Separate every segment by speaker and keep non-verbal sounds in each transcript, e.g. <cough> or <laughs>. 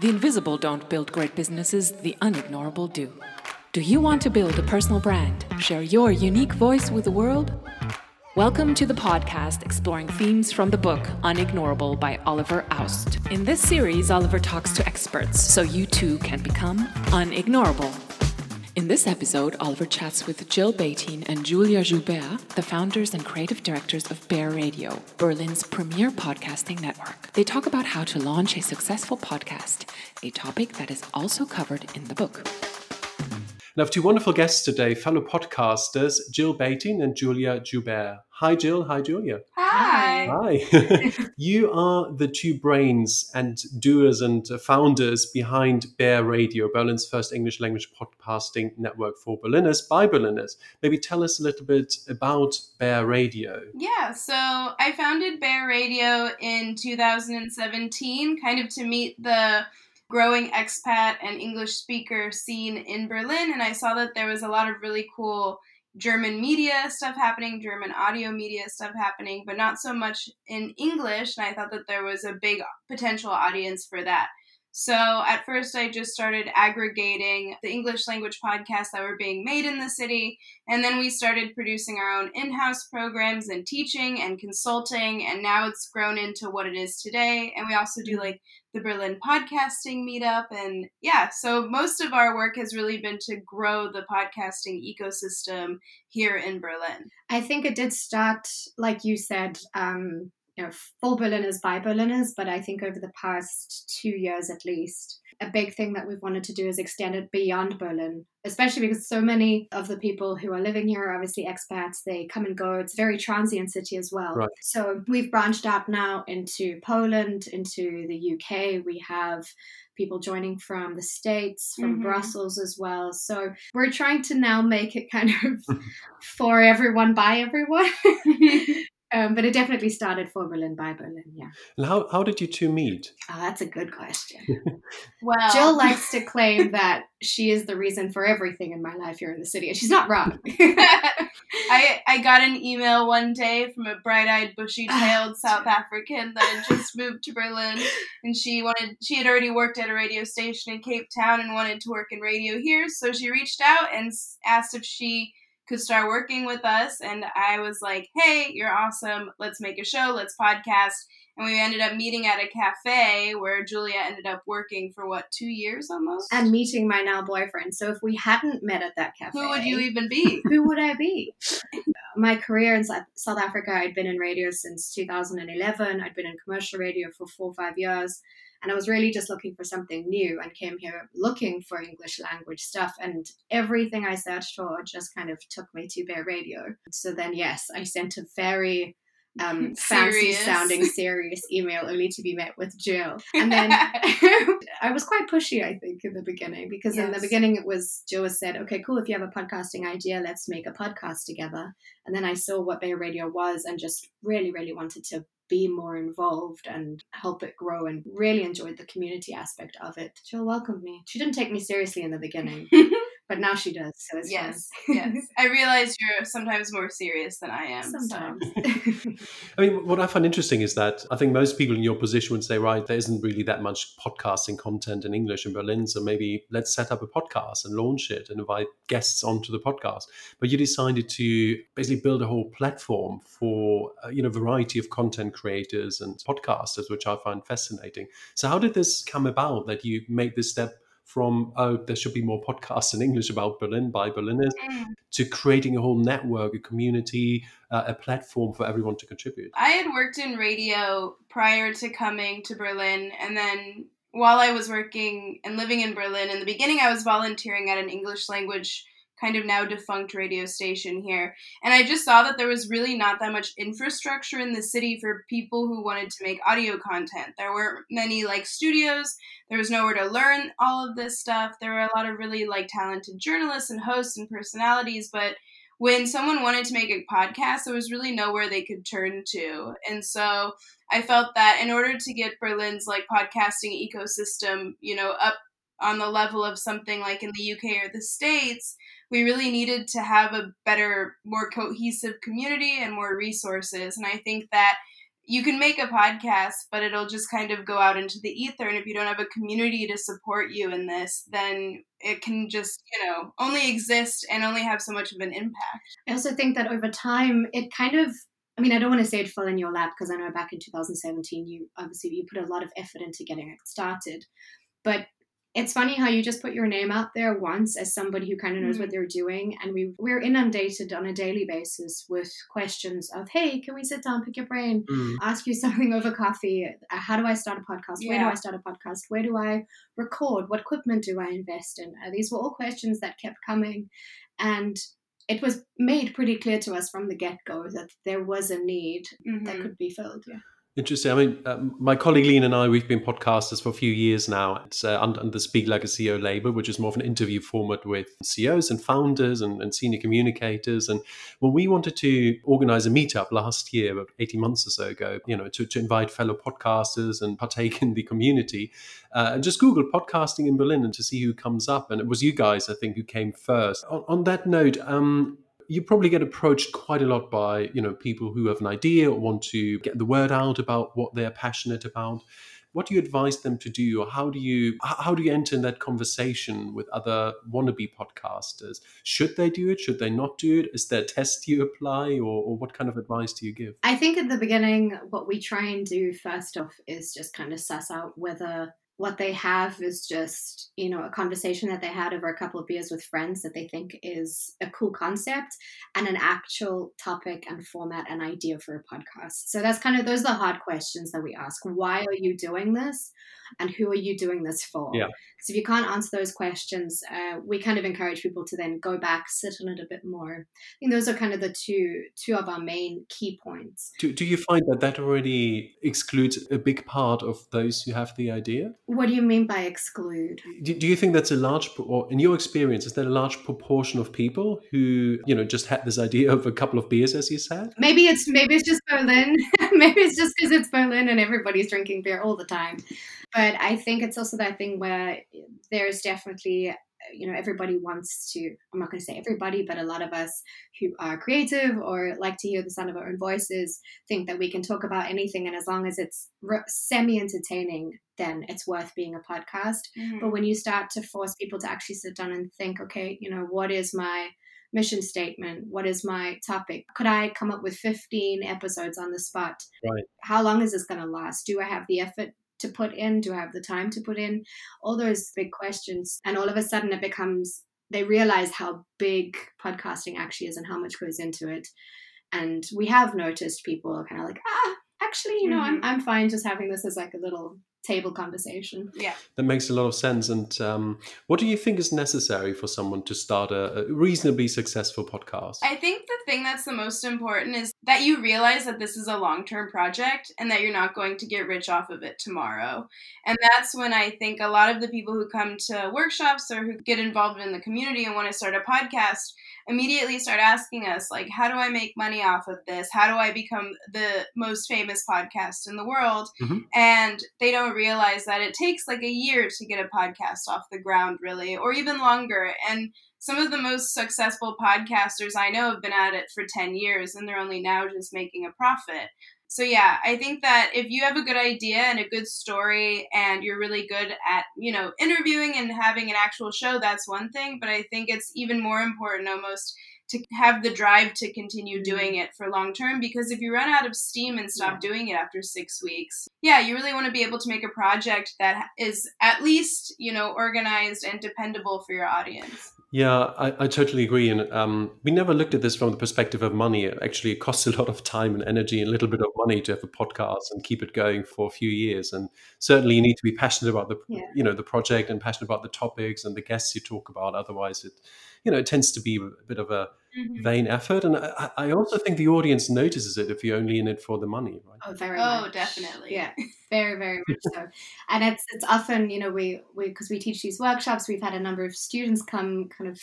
Speaker 1: The invisible don't build great businesses, the unignorable do. Do you want to build a personal brand? Share your unique voice with the world? Welcome to the podcast exploring themes from the book Unignorable by Oliver Aust. In this series, Oliver talks to experts so you too can become unignorable. In this episode, Oliver chats with Jill Batine and Julia Joubert, the founders and creative directors of Bear Radio, Berlin's premier podcasting network. They talk about how to launch a successful podcast, a topic that is also covered in the book.
Speaker 2: Now I have two wonderful guests today, fellow podcasters, Jill Batine and Julia Joubert. Hi, Jill. Hi, Julia.
Speaker 3: Hi.
Speaker 2: Hi. <laughs> you are the two brains and doers and founders behind Bear Radio, Berlin's first English language podcasting network for Berliners by Berliners. Maybe tell us a little bit about Bear Radio.
Speaker 3: Yeah, so I founded Bear Radio in 2017, kind of to meet the growing expat and English speaker scene in Berlin, and I saw that there was a lot of really cool German media stuff happening, German audio media stuff happening, but not so much in English, and I thought that there was a big potential audience for that. So at first, I just started aggregating the English language podcasts that were being made in the city. And then we started producing our own in house programs and teaching and consulting. And now it's grown into what it is today. And we also do mm-hmm. like the Berlin podcasting meetup. And yeah, so most of our work has really been to grow the podcasting ecosystem here in Berlin.
Speaker 4: I think it did start, like you said, um, you know, for Berliners by Berliners, but I think over the past two years at least, a big thing that we've wanted to do is extend it beyond Berlin, especially because so many of the people who are living here are obviously expats. They come and go. It's a very transient city as well.
Speaker 2: Right.
Speaker 4: So we've branched out now into Poland, into the UK. We have people joining from the States, from
Speaker 3: Mhm.
Speaker 4: Brussels as well. So we're trying to now make it kind of <laughs> for everyone by everyone. <laughs> Um, but it definitely started for Berlin by Berlin, yeah.
Speaker 2: And how, how did you two meet?
Speaker 4: Oh, that's a good question. <laughs>
Speaker 3: Well,
Speaker 4: Jill likes <laughs> to claim that she is the reason for everything in my life here in the city, and she's not wrong. <laughs>
Speaker 3: I I got an email one day from a bright-eyed, bushy-tailed South African that had just moved to Berlin, and she wanted she had already worked at a radio station in Cape Town and wanted to work in radio here, so she reached out and asked if she could start working with us, and I was like, "Hey, you're awesome! Let's make a show. Let's podcast." And we ended up meeting at a cafe where Julia ended up working for what two years almost.
Speaker 4: and meeting my now boyfriend. So if we hadn't met at that cafe,
Speaker 3: who would you even be? <laughs>
Speaker 4: who would I be? My career in South South Africa, I'd been in radio since 2011. I'd been in commercial radio for four or five years. And I was really just looking for something new and came here looking for English language stuff. And everything I searched for just kind of took me to Bear Radio. So then, yes, I sent a very um, <laughs> fancy sounding serious email only to be met with Jill. And then <laughs> <laughs> I was quite pushy, I think, in the beginning because in the beginning it was Jill said, "Okay, cool. If you have a podcasting idea, let's make a podcast together." And then I saw what Bear Radio was and just really, really wanted to be more involved and help it grow and really enjoyed the community aspect of it. Jill welcomed me. She didn't take me seriously in the beginning, <laughs> but now she does. So it's
Speaker 3: Yes,
Speaker 4: fun.
Speaker 3: yes. I realize you're sometimes more serious than I am. so.
Speaker 4: Sometimes. <laughs>
Speaker 2: I mean, what I find interesting is that I think most people in your position would say, right, there isn't really that much podcasting content in English in Berlin. So maybe let's set up a podcast and launch it and invite guests onto the podcast. But you decided to basically build a whole platform for, uh, you know, variety of content creators and podcasters, which I find fascinating. So how did this come about that you made this step from, oh, there should be more podcasts in English about Berlin by Berliners
Speaker 3: Mm.
Speaker 2: to creating a whole network, a community, uh, a platform for everyone to contribute?
Speaker 3: I had worked in radio prior to coming to Berlin, and then while I was working and living in Berlin, in the beginning, I was volunteering at an English language kind of now defunct radio station here. And I just saw that there was really not that much infrastructure in the city for people who wanted to make audio content. There weren't many like studios, there was nowhere to learn all of this stuff. There were a lot of really like talented journalists and hosts and personalities, but when someone wanted to make a podcast, there was really nowhere they could turn to. And so I felt that in order to get Berlin's like podcasting ecosystem, you know, up on the level of something like in the UK or the States, we really needed to have a better, more cohesive community and more resources. And I think that you can make a podcast, but it'll just kind of go out into the ether. And if you don't have a community to support you in this, then it can just, you know, only exist and only have so much of an impact.
Speaker 4: I also think that over time, it kind of I mean, I don't want to say it fell in your lap because I know back in 2017, you obviously you put a lot of effort into getting it started. But it's funny how you just put your name out there once as somebody who kind of knows mm-hmm. what they're doing and we we're inundated on a daily basis with questions of hey can we sit down pick your brain mm. ask you <laughs> something over coffee uh, how do i start a podcast yeah. where do i start a podcast where do i record what equipment do i invest in uh, these were all questions that kept coming and it was made pretty clear to us from the get-go that there was a need mm-hmm. that could be filled yeah
Speaker 2: Interesting. I mean, uh, my colleague Lean and I, we've been podcasters for a few years now. It's uh, under, under, the Speak Like a CEO label, which is more of an interview format with CEOs and founders and, and, senior communicators. And when we wanted to organize a meetup last year, about 18 months or so ago, you know, to, to invite fellow podcasters and partake in the community, uh, just Google podcasting in Berlin and to see who comes up. And it was you guys, I think, who came first. On, on that note, um, you probably get approached quite a lot by you know people who have an idea or want to get the word out about what they're passionate about. What do you advise them to do or how do you how do you enter in that conversation with other wannabe podcasters? Should they do it? Should they not do it? Is there a test you apply or, or what kind of advice do you give?
Speaker 4: I think at the beginning what we try and do first off is just kind of suss out whether what they have is just you know a conversation that they had over a couple of beers with friends that they think is a cool concept and an actual topic and format and idea for a podcast. So that's kind of those are the hard questions that we ask. Why are you doing this? And who are you doing this for?
Speaker 2: Yeah.
Speaker 4: So if you can't answer those questions uh, we kind of encourage people to then go back sit on it a bit more. I think those are kind of the two two of our main key points.
Speaker 2: Do, do you find that that already excludes a big part of those who have the idea
Speaker 4: what do you mean by exclude?
Speaker 2: Do, do you think that's a large, or in your experience, is that a large proportion of people who, you know, just had this idea of a couple of beers, as you said?
Speaker 4: Maybe it's maybe it's just Berlin. <laughs> maybe it's just because it's Berlin and everybody's drinking beer all the time. But I think it's also that thing where there's definitely you know everybody wants to i'm not going to say everybody but a lot of us who are creative or like to hear the sound of our own voices think that we can talk about anything and as long as it's re- semi entertaining then it's worth being a podcast. Mm-hmm. but when you start to force people to actually sit down and think okay you know what is my mission statement? What is my topic? Could i come up with 15 episodes on the spot?
Speaker 2: Right.
Speaker 4: How long is this going to last? Do i have the effort to put in? Do I have the time to put in? All those big questions. And all of a sudden it becomes, they realize how big podcasting actually is and how much goes into it. And we have noticed people are kind of like, ah, actually, you know, mm-hmm. I'm, I'm fine just having this as like a little table conversation.
Speaker 3: Yeah.
Speaker 2: That makes a lot of sense. And um, what do you think is necessary for someone to start a, a, reasonably successful podcast?
Speaker 3: I think the thing that's the most important is that you realize that this is a long term project and that you're not going to get rich off of it tomorrow. And that's when I think a lot of the people who come to workshops or who get involved in the community and want to start a podcast immediately start asking us like how do i make money off of this? How do i become the most famous podcast in the world? Mm-hmm. and they don't realize that it takes like a year to get a podcast off the ground really or even longer. And some of the most successful podcasters i know have been at it for 10 years and they're only now just making a profit so yeah i think that if you have a good idea and a good story and you're really good at you know interviewing and having an actual show that's one thing but i think it's even more important almost to have the drive to continue mm-hmm. doing it for long term because if you run out of steam and stop yeah. doing it after six weeks yeah you really want to be able to make a project that is at least you know organized and dependable for your audience
Speaker 2: yeah, I, I totally agree. And um, we never looked at this from the perspective of money. Actually, it costs a lot of time and energy and a little bit of money to have a podcast and keep it going for a few years. And certainly, you need to be passionate about the yeah. you know the project and passionate about the topics and the guests you talk about. Otherwise, it you know it tends to be a bit of a mm-hmm. vain effort. And I, I, also think the audience notices it if you're only in it for the money, right?
Speaker 4: Oh, very.
Speaker 3: Oh,
Speaker 4: much.
Speaker 3: definitely.
Speaker 4: Yeah, very, very much so. <laughs> And it's it's often you know we we because we teach these workshops, we've had a number of students come kind of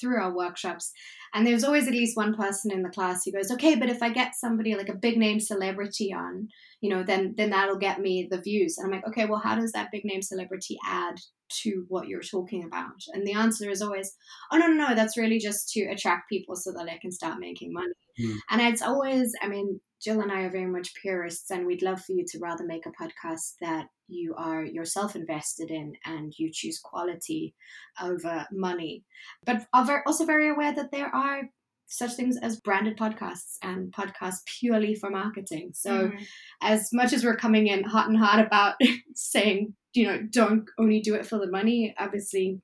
Speaker 4: through our workshops, and there's always at least one person in the class who goes, okay, but if I get somebody like a big name celebrity on, you know, then then that'll get me the views. And I'm like, okay, well, how does that big name celebrity add to what you're talking about? And the answer is always, oh no, no, no, that's really just to attract people so that I can start making money. Mm. And it's always, I mean, Jill and I are very much purists, and we'd love for you to rather make a podcast that you are yourself invested in and you choose quality over money. But are also very aware that there are such things as branded podcasts and podcasts purely for marketing. So, mm. as much as we're coming in hot and hot about <laughs> saying, you know, don't only do it for the money, obviously,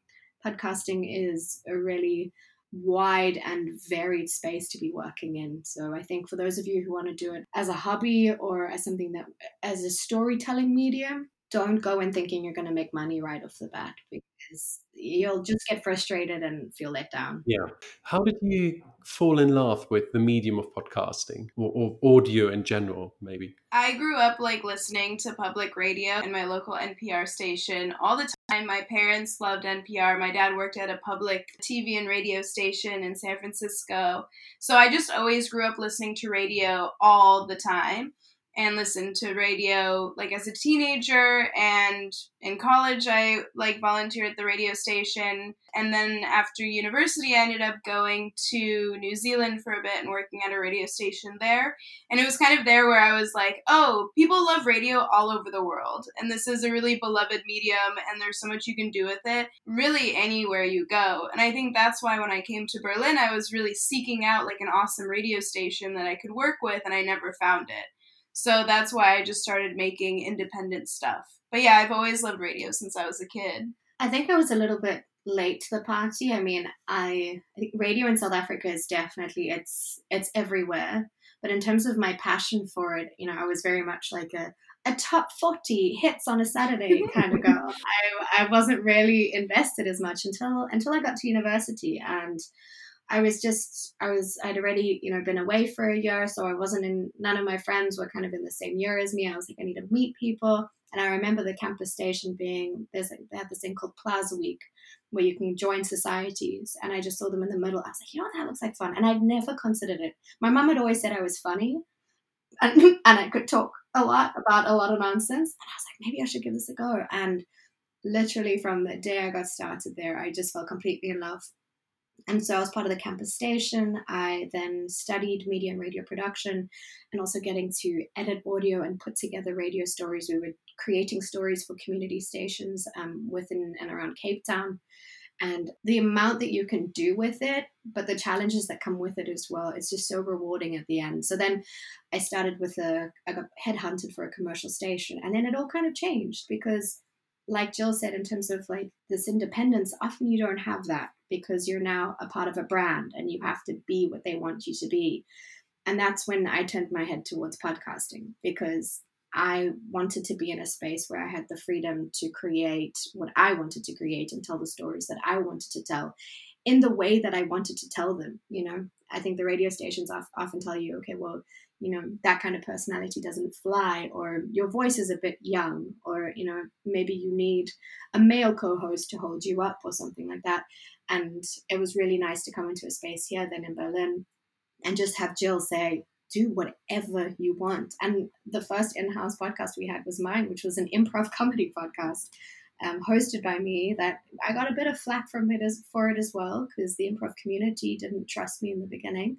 Speaker 4: podcasting is a really wide and varied space to be working in. So I think for those of you who want to do it as a hobby or as something that as a storytelling medium, don't go in thinking you're going to make money right off the bat because you'll just get frustrated and feel let down.
Speaker 2: Yeah. How did you fall in love with the medium of podcasting or, or, audio in general, maybe?
Speaker 3: I grew up like listening to public radio in my local NPR station all the time. My parents loved NPR. My dad worked at a public TV and radio station in San Francisco. So I just always grew up listening to radio all the time and listened to radio like as a teenager and in college i like volunteered at the radio station. And then after university i ended up going to new zealand for a bit and working at a radio station there. And it was kind of there where i was like oh people love radio all over the world and this is a really beloved medium and there's so much you can do with it really anywhere you go. And i think that's why when i came to berlin i was really seeking out like an awesome radio station that i could work with and i never found it so that's why I just started making independent stuff. But yeah, I've always loved radio since I was a kid.
Speaker 4: I think I was a little bit late to the party. I mean, I, I think radio in South Africa is definitely it's it's everywhere. But in terms of my passion for it, you know, I was very much like a a top 40 hits on a Saturday <laughs> kind of girl. I, I wasn't really invested as much until until I got to university and I was just I was I'd already you know been away for a year, so I wasn't in. None of my friends were kind of in the same year as me. I was like, I need to meet people, and I remember the campus station being there's they had this thing called Plaza Week, where you can join societies, and I just saw them in the middle. I was like, you know what, that looks like fun, and I'd never considered it. My mom had always said I was funny, <laughs> and and I could talk a lot about a lot of nonsense, and I was like, maybe I should give this a go, and literally from the day I got started there, I just fell completely in love and so, as part of the campus station, I then studied media and radio production and also getting to edit audio and put together radio stories. We were creating stories for community stations um, within and around Cape Town. And the amount that you can do with it, but the challenges that come with it as well, it's just so rewarding at the end. So then I started with a, I got headhunted for a commercial station. And then it all kind of changed because like Jill said, in terms of like this independence, often you don't have that because you're now a part of a brand and you have to be what they want you to be. And that's when I turned my head towards podcasting because I wanted to be in a space where I had the freedom to create what I wanted to create and tell the stories that I wanted to tell in the way that I wanted to tell them. You know, I think the radio stations often tell you, okay, well, you know that kind of personality doesn't fly or your voice is a bit young or you know maybe you need a male co-host to hold you up or something like that and it was really nice to come into a space here then in berlin and just have jill say do whatever you want and the first in-house podcast we had was mine which was an improv <laughs> comedy podcast um, hosted by me that I got a bit of flack from it as for it as well because the improv community didn't trust me in the beginning.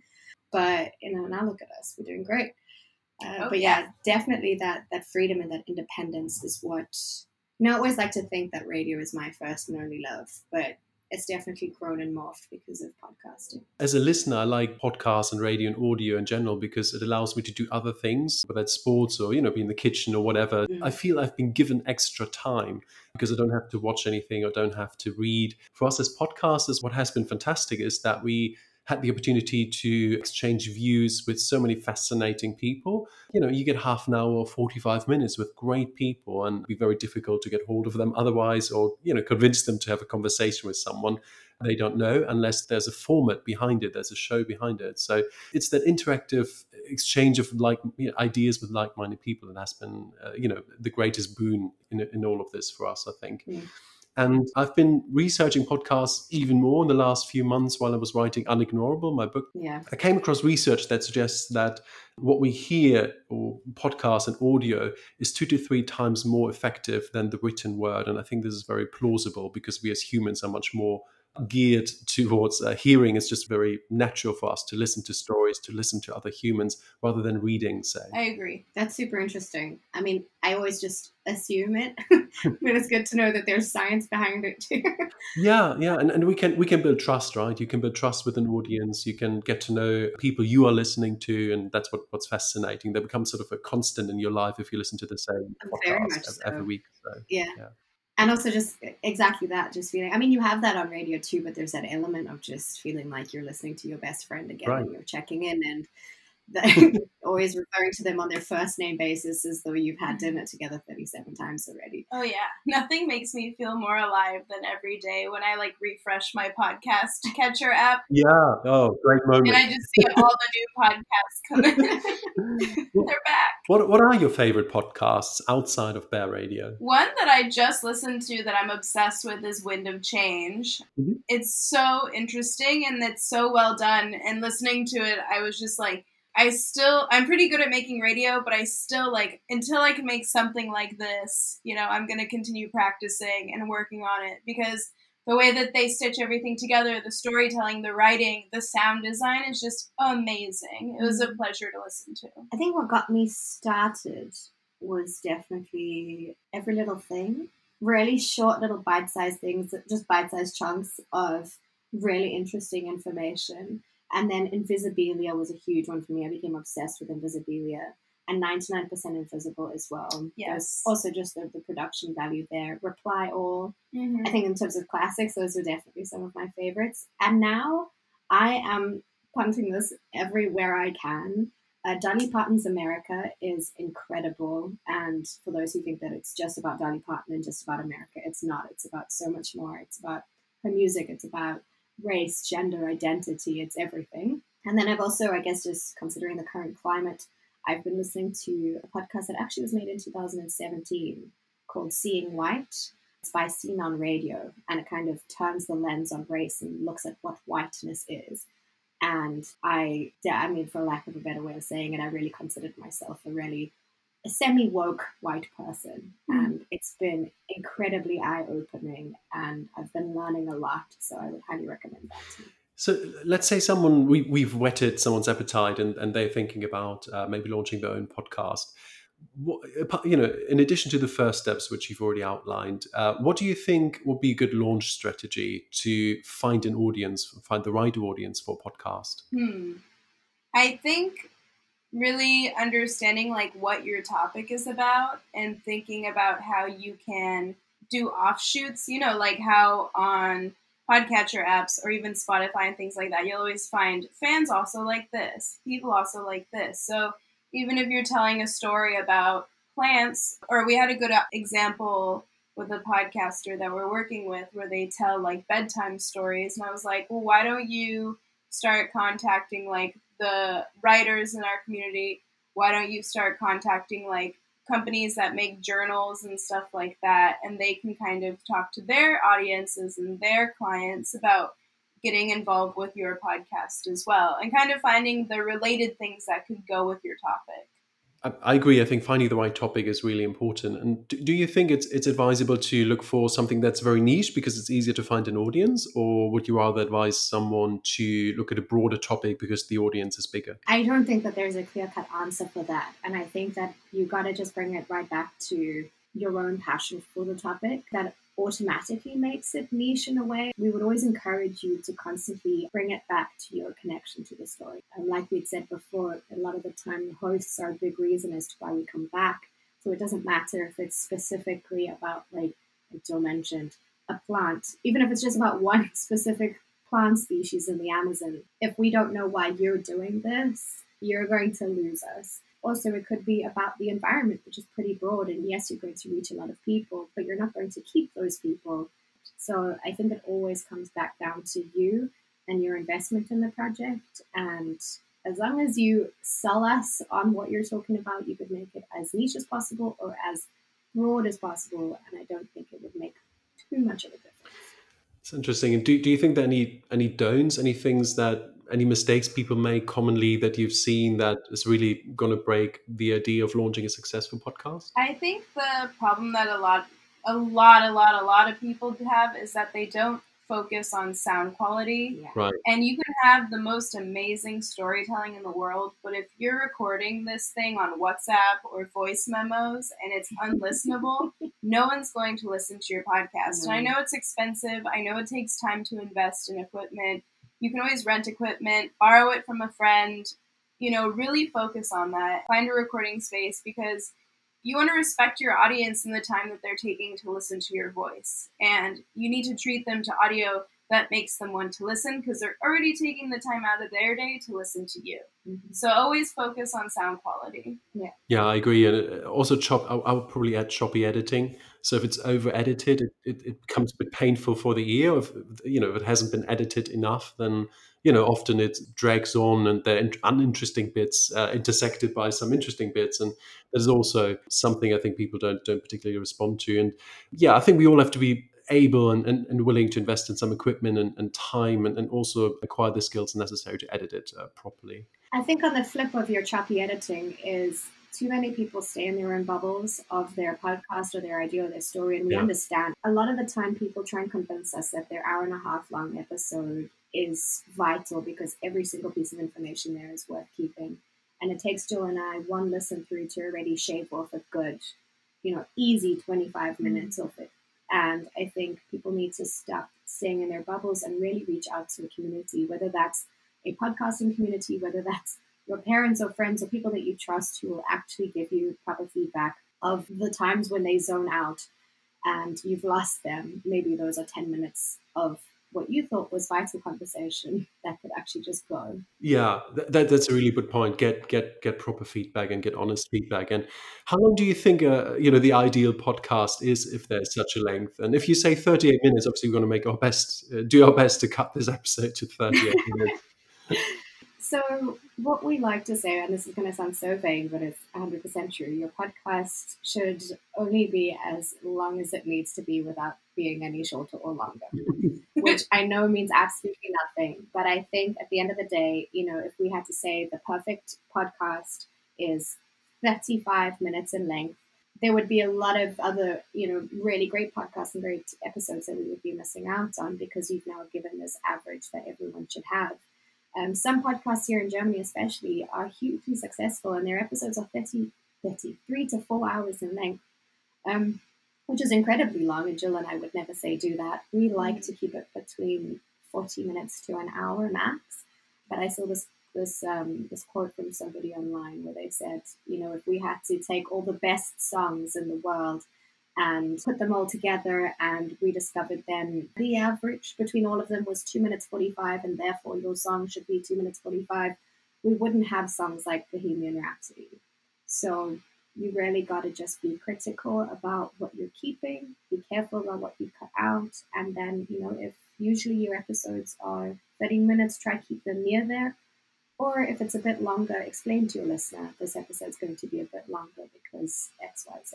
Speaker 4: But you know, now look at us, we're doing great. Uh, oh, but yeah, definitely that that freedom and that independence is what. You know, I always like to think that radio is my first and only love, but it's definitely grown and morphed because of podcasting.
Speaker 2: As a listener, I like podcasts and radio and audio in general because it allows me to do other things, whether it's sports or, you know, be in the kitchen or whatever. Mm. I feel I've been given extra time because I don't have to watch anything or don't have to read. For us as podcasters, what has been fantastic is that we had the opportunity to exchange views with so many fascinating people. You know, you get half an hour or 45 minutes with great people and be very difficult to get hold of them otherwise, or, you know, convince them to have a conversation with someone they don't know unless there's a format behind it, there's a show behind it. So it's that interactive exchange of like you know, ideas with like-minded people that has been, uh, you know, the greatest boon in, in all of this for us, I think. Mm. And I've been researching podcasts even more in the last few months while I was writing Unignorable, my book.
Speaker 4: Yeah.
Speaker 2: I came across research that suggests that what we hear or podcast and audio is two to three times more effective than the written word. And I think this is very plausible because we as humans are much more geared towards uh, hearing it's just very natural for us to listen to stories to listen to other humans rather than reading say.
Speaker 3: I agree.
Speaker 4: That's super interesting. I mean i always just assume it <laughs> but it's good to know that there's science behind it too.
Speaker 2: Yeah yeah and, and we can we can build trust right? You can build trust with an audience. You can get to know people you are listening to and that's what what's fascinating. They become sort of a constant in your life if you listen to the same podcast
Speaker 4: so.
Speaker 2: every week
Speaker 4: so, yeah. yeah and also just exactly that just feeling i mean you have that on radio too but there's that element of just feeling like you're listening to your best friend again right. and you're checking in and <laughs> always referring to them on their first name basis as though you've had dinner together 37 times already.
Speaker 3: Oh yeah. Nothing makes me feel more alive than every day when I like refresh my podcast catcher app.
Speaker 2: Yeah. Oh, great moment.
Speaker 3: And I just see all the new podcasts coming. <laughs> <laughs> They're back.
Speaker 2: What what are your favorite podcasts outside of Bear Radio?
Speaker 3: One that I just listened to that I'm obsessed with is Wind of Change. Mm-hmm. It's so interesting and it's so well done and listening to it I was just like I still I'm pretty good at making radio, but I still like until I can make something like this, you know, I'm going to continue practicing and working on it because the way that they stitch everything together, the storytelling, the writing, the sound design is just amazing. It was a mm-hmm. pleasure to listen to.
Speaker 4: I think what got me started was definitely every little thing. Really short little bite-sized things, just bite-sized chunks of really interesting information and then Invisibilia was a huge one for me. I became obsessed with Invisibilia and 99% Invisible as well.
Speaker 3: Yes.
Speaker 4: also just the, the production value there. Reply All. Mm-hmm. I think in terms of classics, those are definitely some of my favorites. And now I am punting this everywhere I can. Uh, Dolly Parton's America is incredible. And for those who think that it's just about Dolly Parton and just about America, it's not. It's about so much more. It's about her music, it's about race, gender, identity, it's everything. And then I've also, I guess, just considering the current climate, I've been listening to a podcast that actually was made in 2017 called Seeing White. It's by Scene on Radio, and it kind of turns the lens on race and looks at what whiteness is. And I, yeah, I mean, for lack of a better way of saying it, I really considered myself a really a semi woke white person, mm. and it's been incredibly eye opening, and I've been learning a lot. So I would highly recommend that.
Speaker 2: So let's say someone we, we've whetted someone's appetite, and, and they're thinking about uh, maybe launching their own podcast. What, you know, in addition to the first steps which you've already outlined, uh, what do you think would be a good launch strategy to find an audience, find the right audience for a podcast?
Speaker 3: Hmm. I think really understanding like what your topic is about and thinking about how you can do offshoots you know like how on podcatcher apps or even spotify and things like that you'll always find fans also like this people also like this. So even if you're telling a story about plants or we had a good uh, example with a podcaster that we're working with where they tell like bedtime stories and i was like well why don't you start contacting like the writers in our community, why don't you start contacting like companies that make journals and stuff like that and they can kind of talk to their audiences and their clients about getting involved with your podcast as well and kind of finding the related things that could go with your topic.
Speaker 2: I agree. I think finding the right topic is really important. And do you think it's it's advisable to look for something that's very niche because it's easier to find an audience, or would you rather advise someone to look at a broader topic because the audience is bigger?
Speaker 4: I don't think that there's a clear cut answer for that, and I think that you got to just bring it right back to your own passion for the topic. That automatically makes it niche in a way. We would always encourage you to constantly bring it back to your connection to the story. And like we'd said before, a lot of the time hosts are a big reason as to why we come back. So it doesn't matter if it's specifically about, like, like Jill mentioned, a plant, even if it's just about one <laughs> specific plant species in the Amazon. If we don't know why you're doing this, you're going to lose us also it could be about the environment which is pretty broad and yes you're going to reach a lot of people but you're not going to keep those people. So i think it always comes back down to you and your investment in the project and as long as you sell us on what you're talking about you could make it as niche as possible or as broad as possible and i don't think it would make too much of a difference.
Speaker 2: It's interesting. And do, do you think that any any don'ts any things that any mistakes people make commonly that you've seen that is really going to break the idea of launching a successful podcast?
Speaker 3: I think the problem that a lot, a lot, a lot, a lot of people have is that they don't focus on sound quality.
Speaker 4: Yeah.
Speaker 2: Right.
Speaker 3: And you can have the most amazing storytelling in the world, but if you're recording this thing on WhatsApp or voice memos and it's <laughs> unlistenable, no one's going to listen to your podcast. And I know it's expensive. I know it takes time to invest in equipment. You can always rent equipment, borrow it from a friend. You know, really focus on that. Find a recording space because you want to respect your audience and the time that they're taking to listen to your voice. And you need to treat them to audio that makes them want to listen because they're already taking the time out of their day to listen to you.
Speaker 4: Mhm.
Speaker 3: So always focus on sound quality.
Speaker 2: Yeah, Yeah, I agree. And uh, also, chop. I, I would probably add choppy editing. So if it's over edited, it, it, it becomes a bit painful for the ear. If you know if it hasn't been edited enough, then you know often it drags on, and the uninteresting bits uh, intersected by some interesting bits, and that is also something I think people don't don't particularly respond to. And yeah, I think we all have to be able and, and, and willing to invest in some equipment and, and time and, and also acquire the skills necessary to edit it uh, properly.
Speaker 4: I think on the flip of your choppy editing is too many people stay in their own bubbles of their podcast or their idea or their story, and we
Speaker 2: Yeah.
Speaker 4: understand. A lot of the time, people try and convince us that their hour and a half long episode is vital because every single piece of information there is worth keeping. And it takes Jill and I one listen through to already shave off a good, you know, easy 25 minutes of it. And I think people need to stop staying in their bubbles and really reach out to a community, whether that's a podcasting community, whether that's your parents or friends or people that you trust who will actually give you proper feedback of the times when they zone out and you've lost them. Maybe those are 10 minutes of what you thought was vital conversation that could actually just go.
Speaker 2: Yeah, that, that, that's a really good point. Get get get proper feedback and get honest feedback. And how long do you think uh, you know the ideal podcast is if there's such a length? And if you say 38 minutes, obviously we're going to make our best, uh, do our best to cut this <laughs> episode to 38 <laughs> minutes.
Speaker 4: So, what we like to say, and this is going to sound so vague, but it's 100% true your podcast should only be as long as it needs to be without being any shorter or longer, <laughs> which <laughs> I know means absolutely nothing. But I think at the end of the day, you know, if we had to say the perfect podcast is 35 minutes in length, there would be a lot of other, you know, really great podcasts and great episodes that we would be missing out on because you've now given this average that everyone should have. Um, some podcasts here in Germany, especially, are hugely successful, and their episodes are 30, 30 three to four hours in length, um, which is incredibly long. And Jill and I would never say do that. We like to keep it between 40 minutes to an hour max. But I saw this this um, this quote from somebody online where they said, you know, if we had to take all the best songs in the world and put them all together and we discovered then the average between all of them was 2 minutes 45 and therefore your song should be 2 minutes 45 we wouldn't have songs like bohemian rhapsody so you really got to just be critical about what you're keeping be careful about what you cut out and then you know if usually your episodes are 30 minutes try keep them near there. Or if it's a bit longer explain to your listener this episode's going to be a bit longer because xyz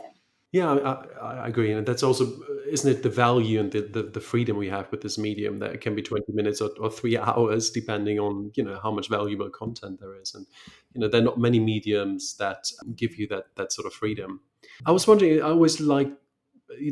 Speaker 2: Yeah, I, I agree, and that's also, isn't it, the value and the, the, the freedom we have with this medium that it can be twenty minutes or, or three hours, depending on you know how much valuable content there is, and you know there are not many mediums that give you that that sort of freedom. I was wondering, I always like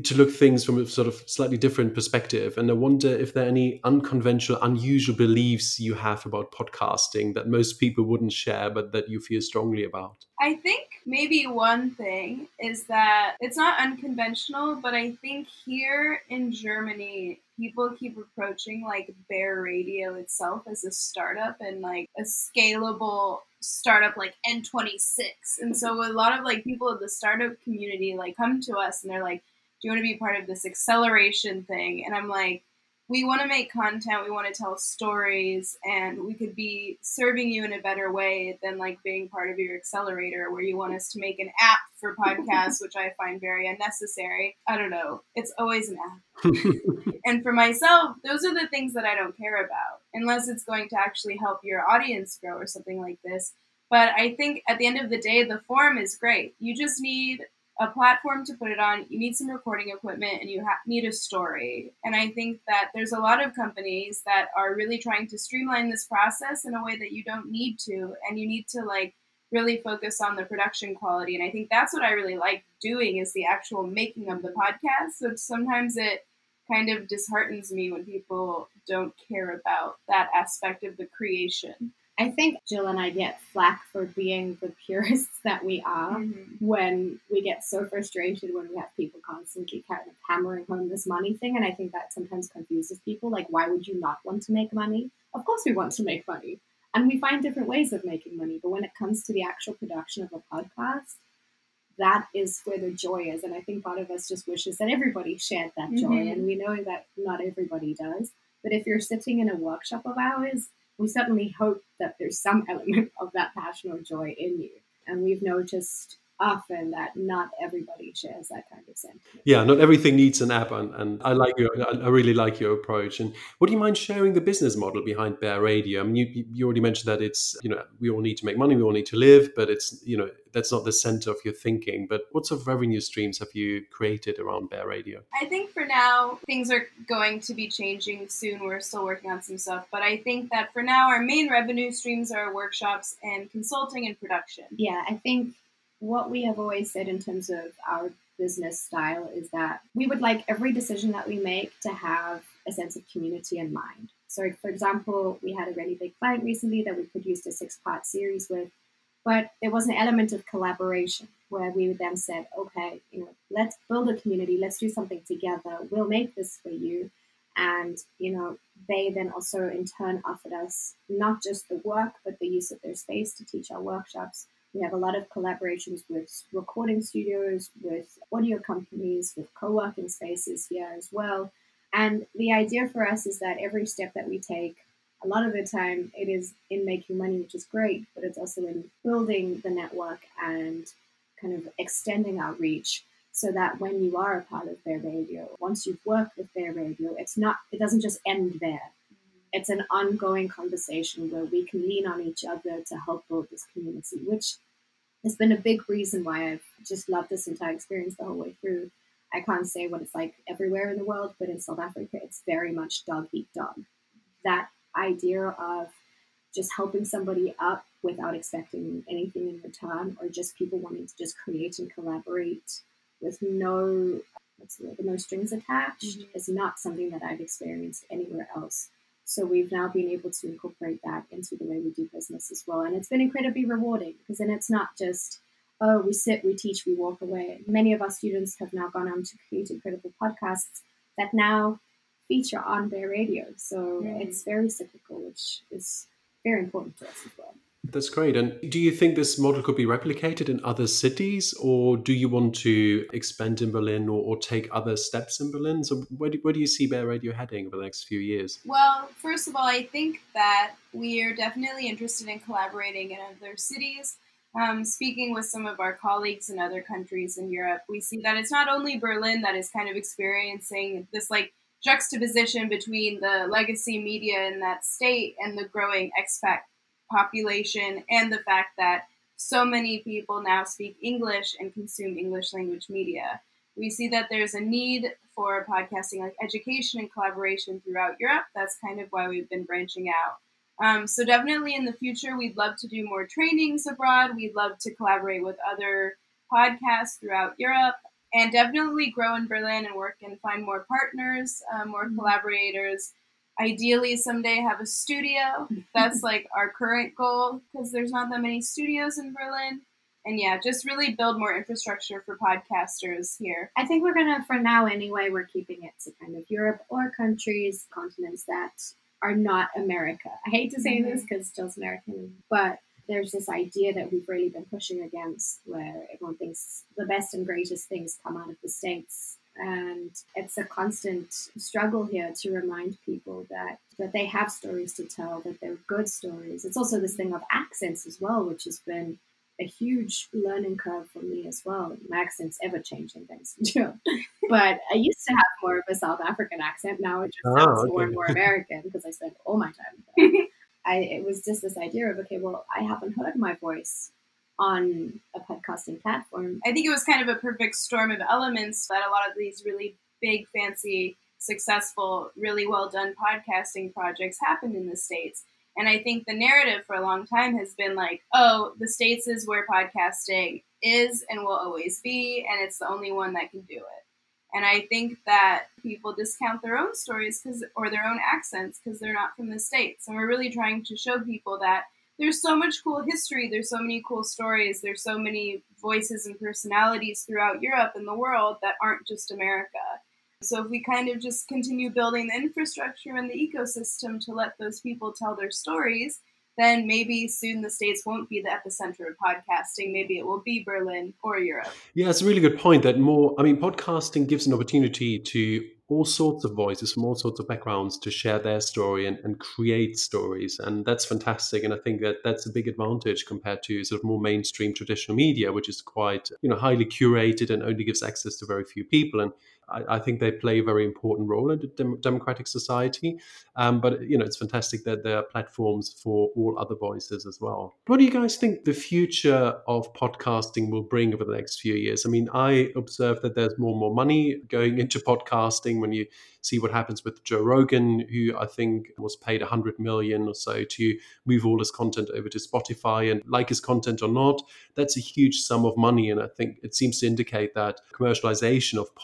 Speaker 2: to look things from a sort of slightly different perspective, and I wonder if there are any unconventional, unusual beliefs you have about podcasting that most people wouldn't share, but that you feel strongly about.
Speaker 3: I think maybe one thing is that it's not unconventional, but I think here in Germany, people keep approaching like Bear Radio itself as a startup and like a scalable startup like N26. And so a lot of like people in the startup community like come to us and they're like, do you want to be part of this acceleration thing? And I'm like, we want to make content, we want to tell stories, and we could be serving you in a better way than like being part of your accelerator where you want us to make an app for podcasts, which I find very unnecessary. I don't know. It's always an app. <laughs> and for myself, those are the things that I don't care about, unless it's going to actually help your audience grow or something like this. But I think at the end of the day, the form is great. You just need a platform to put it on, you need some recording equipment, and you ha- need a story. And I think that there's a lot of companies that are really trying to streamline this process in a way that you don't need to, and you need to like really focus on the production quality. And I think that's what I really like doing is the actual making of the podcast. So sometimes it kind of disheartens me when people don't care about that aspect of the creation.
Speaker 4: I think Jill and I get flack for being the <laughs> purists that we are mm-hmm. when we get so frustrated when we have people constantly kind of hammering home this money thing. And I think that sometimes confuses people. Like, why would you not want to make money? Of course, we want to make money. And we find different ways of making money. But when it comes to the actual production of a podcast, that is where the joy is. And I think part of us just wishes that everybody shared that joy. Mm-hmm. And we know that not everybody does. But if you're sitting in a workshop of ours, we certainly hope that there's some element of that passion or joy in you. And we've noticed often that not everybody shares that kind of sentiment.
Speaker 2: Yeah, not everything needs an app, and, and I like your, I really like your approach. And would you mind sharing the business model behind Bear Radio? I mean, you, you already mentioned that it's you know we all need to make money, we all need to live, but it's you know that's not the center of your thinking. But what sort of revenue streams have you created around Bear Radio?
Speaker 3: I think for now things are going to be changing soon. We're still working on some stuff, but I think that for now our main revenue streams are workshops and consulting and production.
Speaker 4: Yeah, I think what we have always said in terms of our business style is that we would like every decision that we make to have a sense of community in mind. So, for example, we had a really big client recently that we produced a six part series with, but there was an element of collaboration where we then said, okay, you know, let's build a community, let's do something together, we'll make this for you. And, you know, they then also in turn offered us not just the work, but the use of their space to teach our workshops we have a lot of collaborations with recording studios, with audio companies, with co working spaces here as well. And the idea for us is that every step that we take, a lot of the time it is in making money, which is great, but it's also in building the network and kind of extending our reach so that when you are a part of Bear Radio, once you've worked with Bear Radio, it's not it doesn't just end there it's an ongoing conversation where we can lean on each other to help build this community, which has been a big reason why I've just loved this entire experience the whole way through. I can't say what it's like everywhere in the world, but in South Africa, it's very much dog eat dog. That idea of just helping somebody up without expecting anything in return, or just people wanting to just create and collaborate with no what's the word, no strings attached, mm-hmm. is not something that I've experienced anywhere else. So we've now been able to incorporate that into the way we do business as well. And it's been incredibly rewarding because then it's not just, oh, we sit, we teach, we walk away. Many of our students have now gone on to create incredible podcasts that now feature on Bear Radio. So mm. it's very cyclical, which is very important to us as well.
Speaker 2: That's great. And do you think this model could be replicated in other cities, or do you want to expand in Berlin or, or take other steps in Berlin? So, where do, where do you see Bear Radio heading over the next few years?
Speaker 3: Well, first of all, I think that we are definitely interested in collaborating in other cities. Um, speaking with some of our colleagues in other countries in Europe, we see that it's not only Berlin that is kind of experiencing this like juxtaposition between the legacy media in that state and the growing expat population and the fact that so many people now speak English and consume English language media. We see that there's a need for podcasting like education and collaboration throughout Europe. That's kind of why we've been branching out. Um, so definitely in the future, we'd love to do more trainings abroad. We'd love to collaborate with other podcasts throughout Europe, and definitely grow in Berlin and work and find more partners, uh, more mm-hmm. collaborators, ideally someday have a studio. That's like our current goal because there's not that many studios in Berlin. And yeah, just really build more infrastructure for podcasters here.
Speaker 4: I think we're gonna, for now anyway, we're keeping it to kind of Europe or countries, continents that are not America. I hate to say mm-hmm. this because Jill's American, but there's this idea that we've really been pushing against where everyone thinks the best and greatest things come out of the States and it's a constant struggle here to remind people that that they have stories to tell that they're good stories. It's also this thing of accents as well which has been a huge learning curve for me as well. My accent's ever changing thanks to <laughs> but I used to have more of a South African accent. Now it just oh, sounds okay. more and more American because I spend all my time <laughs> I, it was just this idea of okay well I haven't heard my voice on a podcasting platform.
Speaker 3: I think it was kind of a perfect storm of elements that a lot of these really big, fancy, successful, really well done podcasting projects happened in the States. And I think the narrative for a long time has been like, oh, the States is where podcasting is and will always be, and it's the only one that can do it. And I think that people discount their own stories because or their own accents because they're not from the states. And we're really trying to show people that there's so much cool history, there's so many cool stories, there's so many voices and personalities throughout Europe and the world that aren't just America. So if we kind of just continue building the infrastructure and the ecosystem to let those people tell their stories, then maybe soon the States won't be the epicenter of podcasting. Maybe it will be Berlin or Europe.
Speaker 2: Yeah, it's a really good point that more, I mean, podcasting gives an opportunity to all sorts of voices from all sorts of backgrounds to share their story and, and create stories. And that's fantastic. And I think that that's a big advantage compared to sort of more mainstream traditional media, which is quite, you know, highly curated and only gives access to very few people. And I, I think they play a very important role in dem- democratic society. Um, but you know, it's fantastic that there are platforms for all other voices as well. What do you guys think the future of podcasting will bring over the next few years? I mean, I observe that there's more and more money going <laughs> into podcasting when you see what happens with Joe Rogan, who I think was paid 100 million or so to move all his content over to Spotify. And like his content or not, that's a huge sum of money. And I think it seems to indicate that commercialization of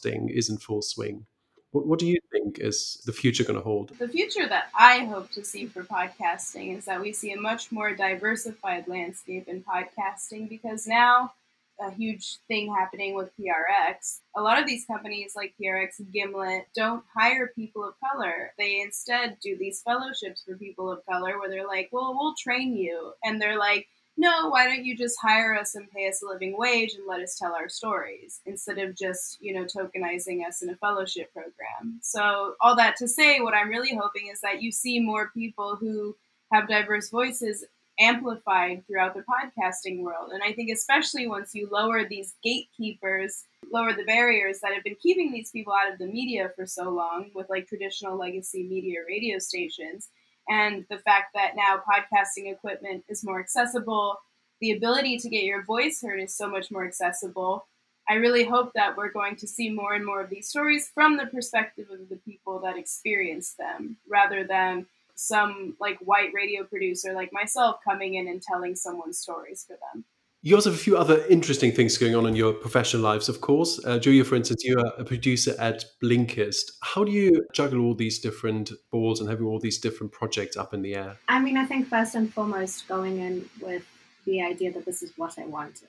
Speaker 2: podcasting is in full swing. What, what do you think is the future going to hold?
Speaker 3: The future that I hope to see for podcasting is that we see a much more diversified landscape in podcasting because now a huge thing happening with PRX. A lot of these companies like PRX and Gimlet don't hire people of color. They instead do these fellowships for people of color where they're like, well, we'll train you. And they're like, no, why don't you just hire us and pay us a living wage and let us tell our stories instead of just, you know, tokenizing us in a fellowship program. So, all that to say, what I'm really hoping is that you see more people who have diverse voices amplified throughout the podcasting world. And I think, especially once you lower these gatekeepers, lower the barriers that have been keeping these people out of the media for so long with like traditional legacy media radio stations, and the fact that now podcasting equipment is more accessible, the ability to get your voice heard is so much more accessible. I really hope that we're going to see more and more of these stories from the perspective of the people that experience them rather than some like white radio producer like myself coming in and telling someone's stories for them.
Speaker 2: You also have a few other interesting things going on in your professional lives, of course. Uh, Julia, for instance, you are a producer at Blinkist. How do you juggle all these different balls and having all these different projects up in the air?
Speaker 4: I mean, I think first and foremost, going in with the idea that this is what I wanted.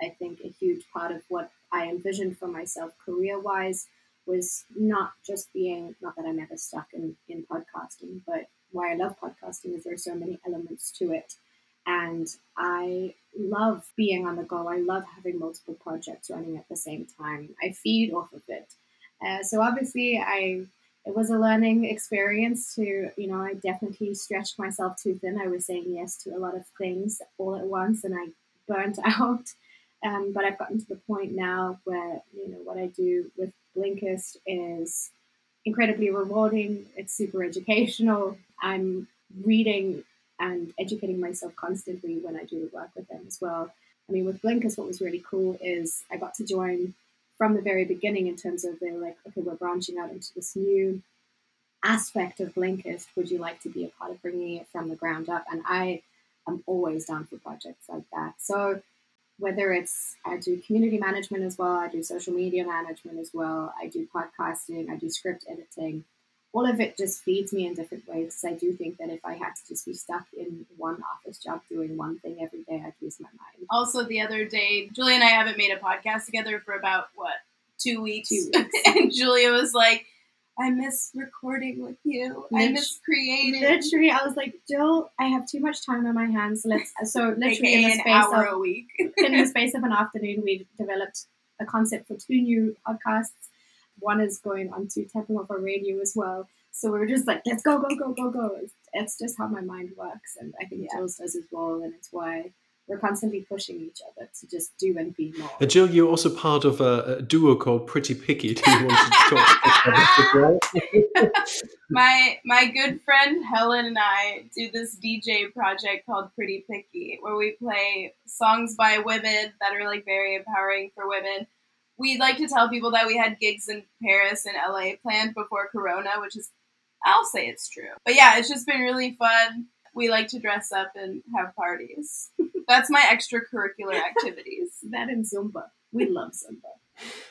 Speaker 4: I think a huge part of what I envisioned for myself career wise was not just being, not that I'm ever stuck in, in podcasting, but why I love podcasting is there are so many elements to it. And I love being on the go. I love having multiple projects running at the same time. I feed off of it. Uh, so obviously, I it was a learning experience. To you know, I definitely stretched myself too thin. I was saying yes to a lot of things all at once, and I burnt <laughs> out. Um, but I've gotten to the point now where you know what I do with Blinkist is incredibly rewarding. It's super educational. I'm reading and educating myself constantly when I do the work with them as well. I mean, with Blinkist, what was really cool is I got to join from the very beginning in terms of they were like, okay, we're branching out into this new aspect of Blinkist. Would you like to be a part of bringing it from the ground up? And I am always down for projects like that. So whether it's I do community management as well, I do social media management as well, I do podcasting, I do script editing. All of it just feeds me in different ways because I do think that if I had to just be stuck in one office job doing one thing every day, I'd lose my mind.
Speaker 3: Also, the other day, Julia and I haven't made a podcast together for about what two weeks,
Speaker 4: Two <laughs> weeks.
Speaker 3: and Julia was like, "I miss recording with you. I miss creating."
Speaker 4: Literally, I was like, Jill, I have too much time on my hands. Let's uh, so literally in the
Speaker 3: an
Speaker 4: space
Speaker 3: hour
Speaker 4: of
Speaker 3: a week. <laughs>
Speaker 4: in the <laughs> space of an afternoon, we developed a concept for two new podcasts. One is going on to Tempelhofer Radio as well. So we are just like, let's go, go, go, go, go. It's, it's just how my mind works. And I think
Speaker 3: Yeah.
Speaker 4: Jill's does as well. And it's why we're constantly pushing each other to just do and be more.
Speaker 2: And Jill, you're also part of a, a duo called Pretty Picky. Do you want to talk about this <laughs>
Speaker 3: my my good friend Helen and I do this DJ project called Pretty Picky, where we play songs by women that are like very empowering for women. We like to tell people that we had gigs in Paris and LA planned before Corona, which is I'll say it's true. But yeah, it's just been really fun. We like to dress up and have parties. <laughs> That's my extracurricular activities.
Speaker 4: that and Zumba. We love Zumba.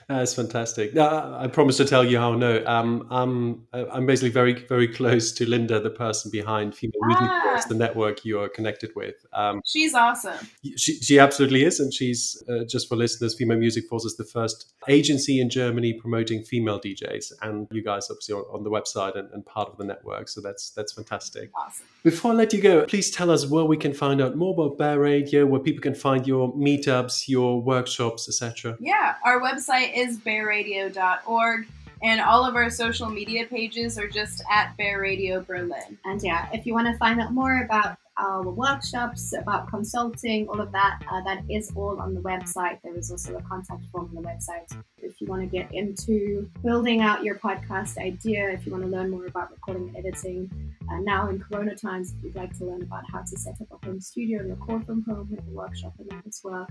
Speaker 2: That's fantastic. I promise to tell you how No. Um, I'm I'm basically very very close to Linda, the person behind Female Music
Speaker 3: Ah.
Speaker 2: Force, the network you are connected with. Um,
Speaker 3: She's awesome.
Speaker 2: she, she absolutely is, and she's uh, just for listeners. Female Music Force is the first agency in Germany promoting female DJs, and you guys obviously are on the website and, and part of the network. So that's that's fantastic.
Speaker 3: Awesome.
Speaker 2: Before I let you go, please tell us where we can find out more about Bear Radio, where people can find your meetups, your workshops, etc.
Speaker 3: Yeah, our website is bearradio.org, and all of our social media pages are just at Bear Radio Berlin.
Speaker 4: And yeah, if you want to find out more about our workshops, about consulting, all of that, uh, that is all on the website. There is also a contact form on the website. If you want to get into building out your podcast idea, if you want to learn more about recording and editing, uh, now in Corona times, if you'd like to learn about how to set up a home studio and record from home, we have a workshop in that as well.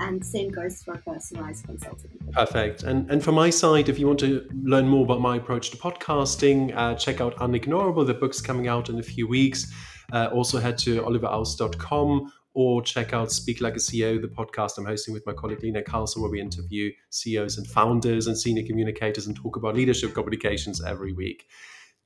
Speaker 4: And same goes for personalized consulting.
Speaker 2: Perfect. And and from my side, if you want to learn more about my approach to podcasting, uh, check out Unignorable. The book's coming out in a few weeks. Uh, also head to oliveraust.com or check out Speak Like a CEO, the podcast I'm hosting with my colleague Lena Carlson, where we interview CEOs and founders and senior communicators and talk about leadership communications every week.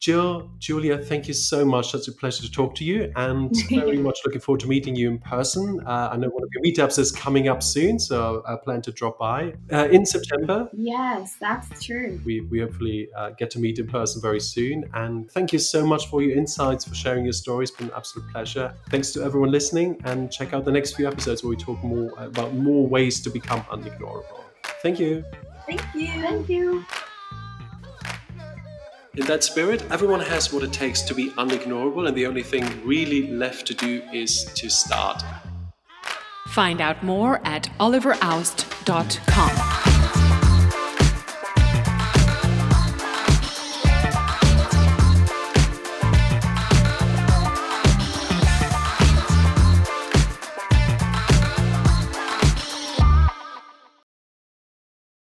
Speaker 2: Jill, Julia, thank you so much. Such a pleasure to talk to you, and <laughs> very much looking forward to meeting you in person. Uh, I know one of your meetups is coming up soon, so I plan to drop by uh, in September.
Speaker 4: Yes, that's true.
Speaker 2: We, we hopefully uh, get to meet in person very soon. And thank you so much for your insights, for sharing your story. It's been an absolute pleasure. Thanks to everyone listening, and check out the next few episodes where we talk more about more ways to become unignorable. Thank you.
Speaker 3: Thank you.
Speaker 4: Thank you.
Speaker 2: In that spirit, everyone has what it takes to be unignorable, and the only thing really left to do is to start.
Speaker 1: Find out more at oliveraust.com.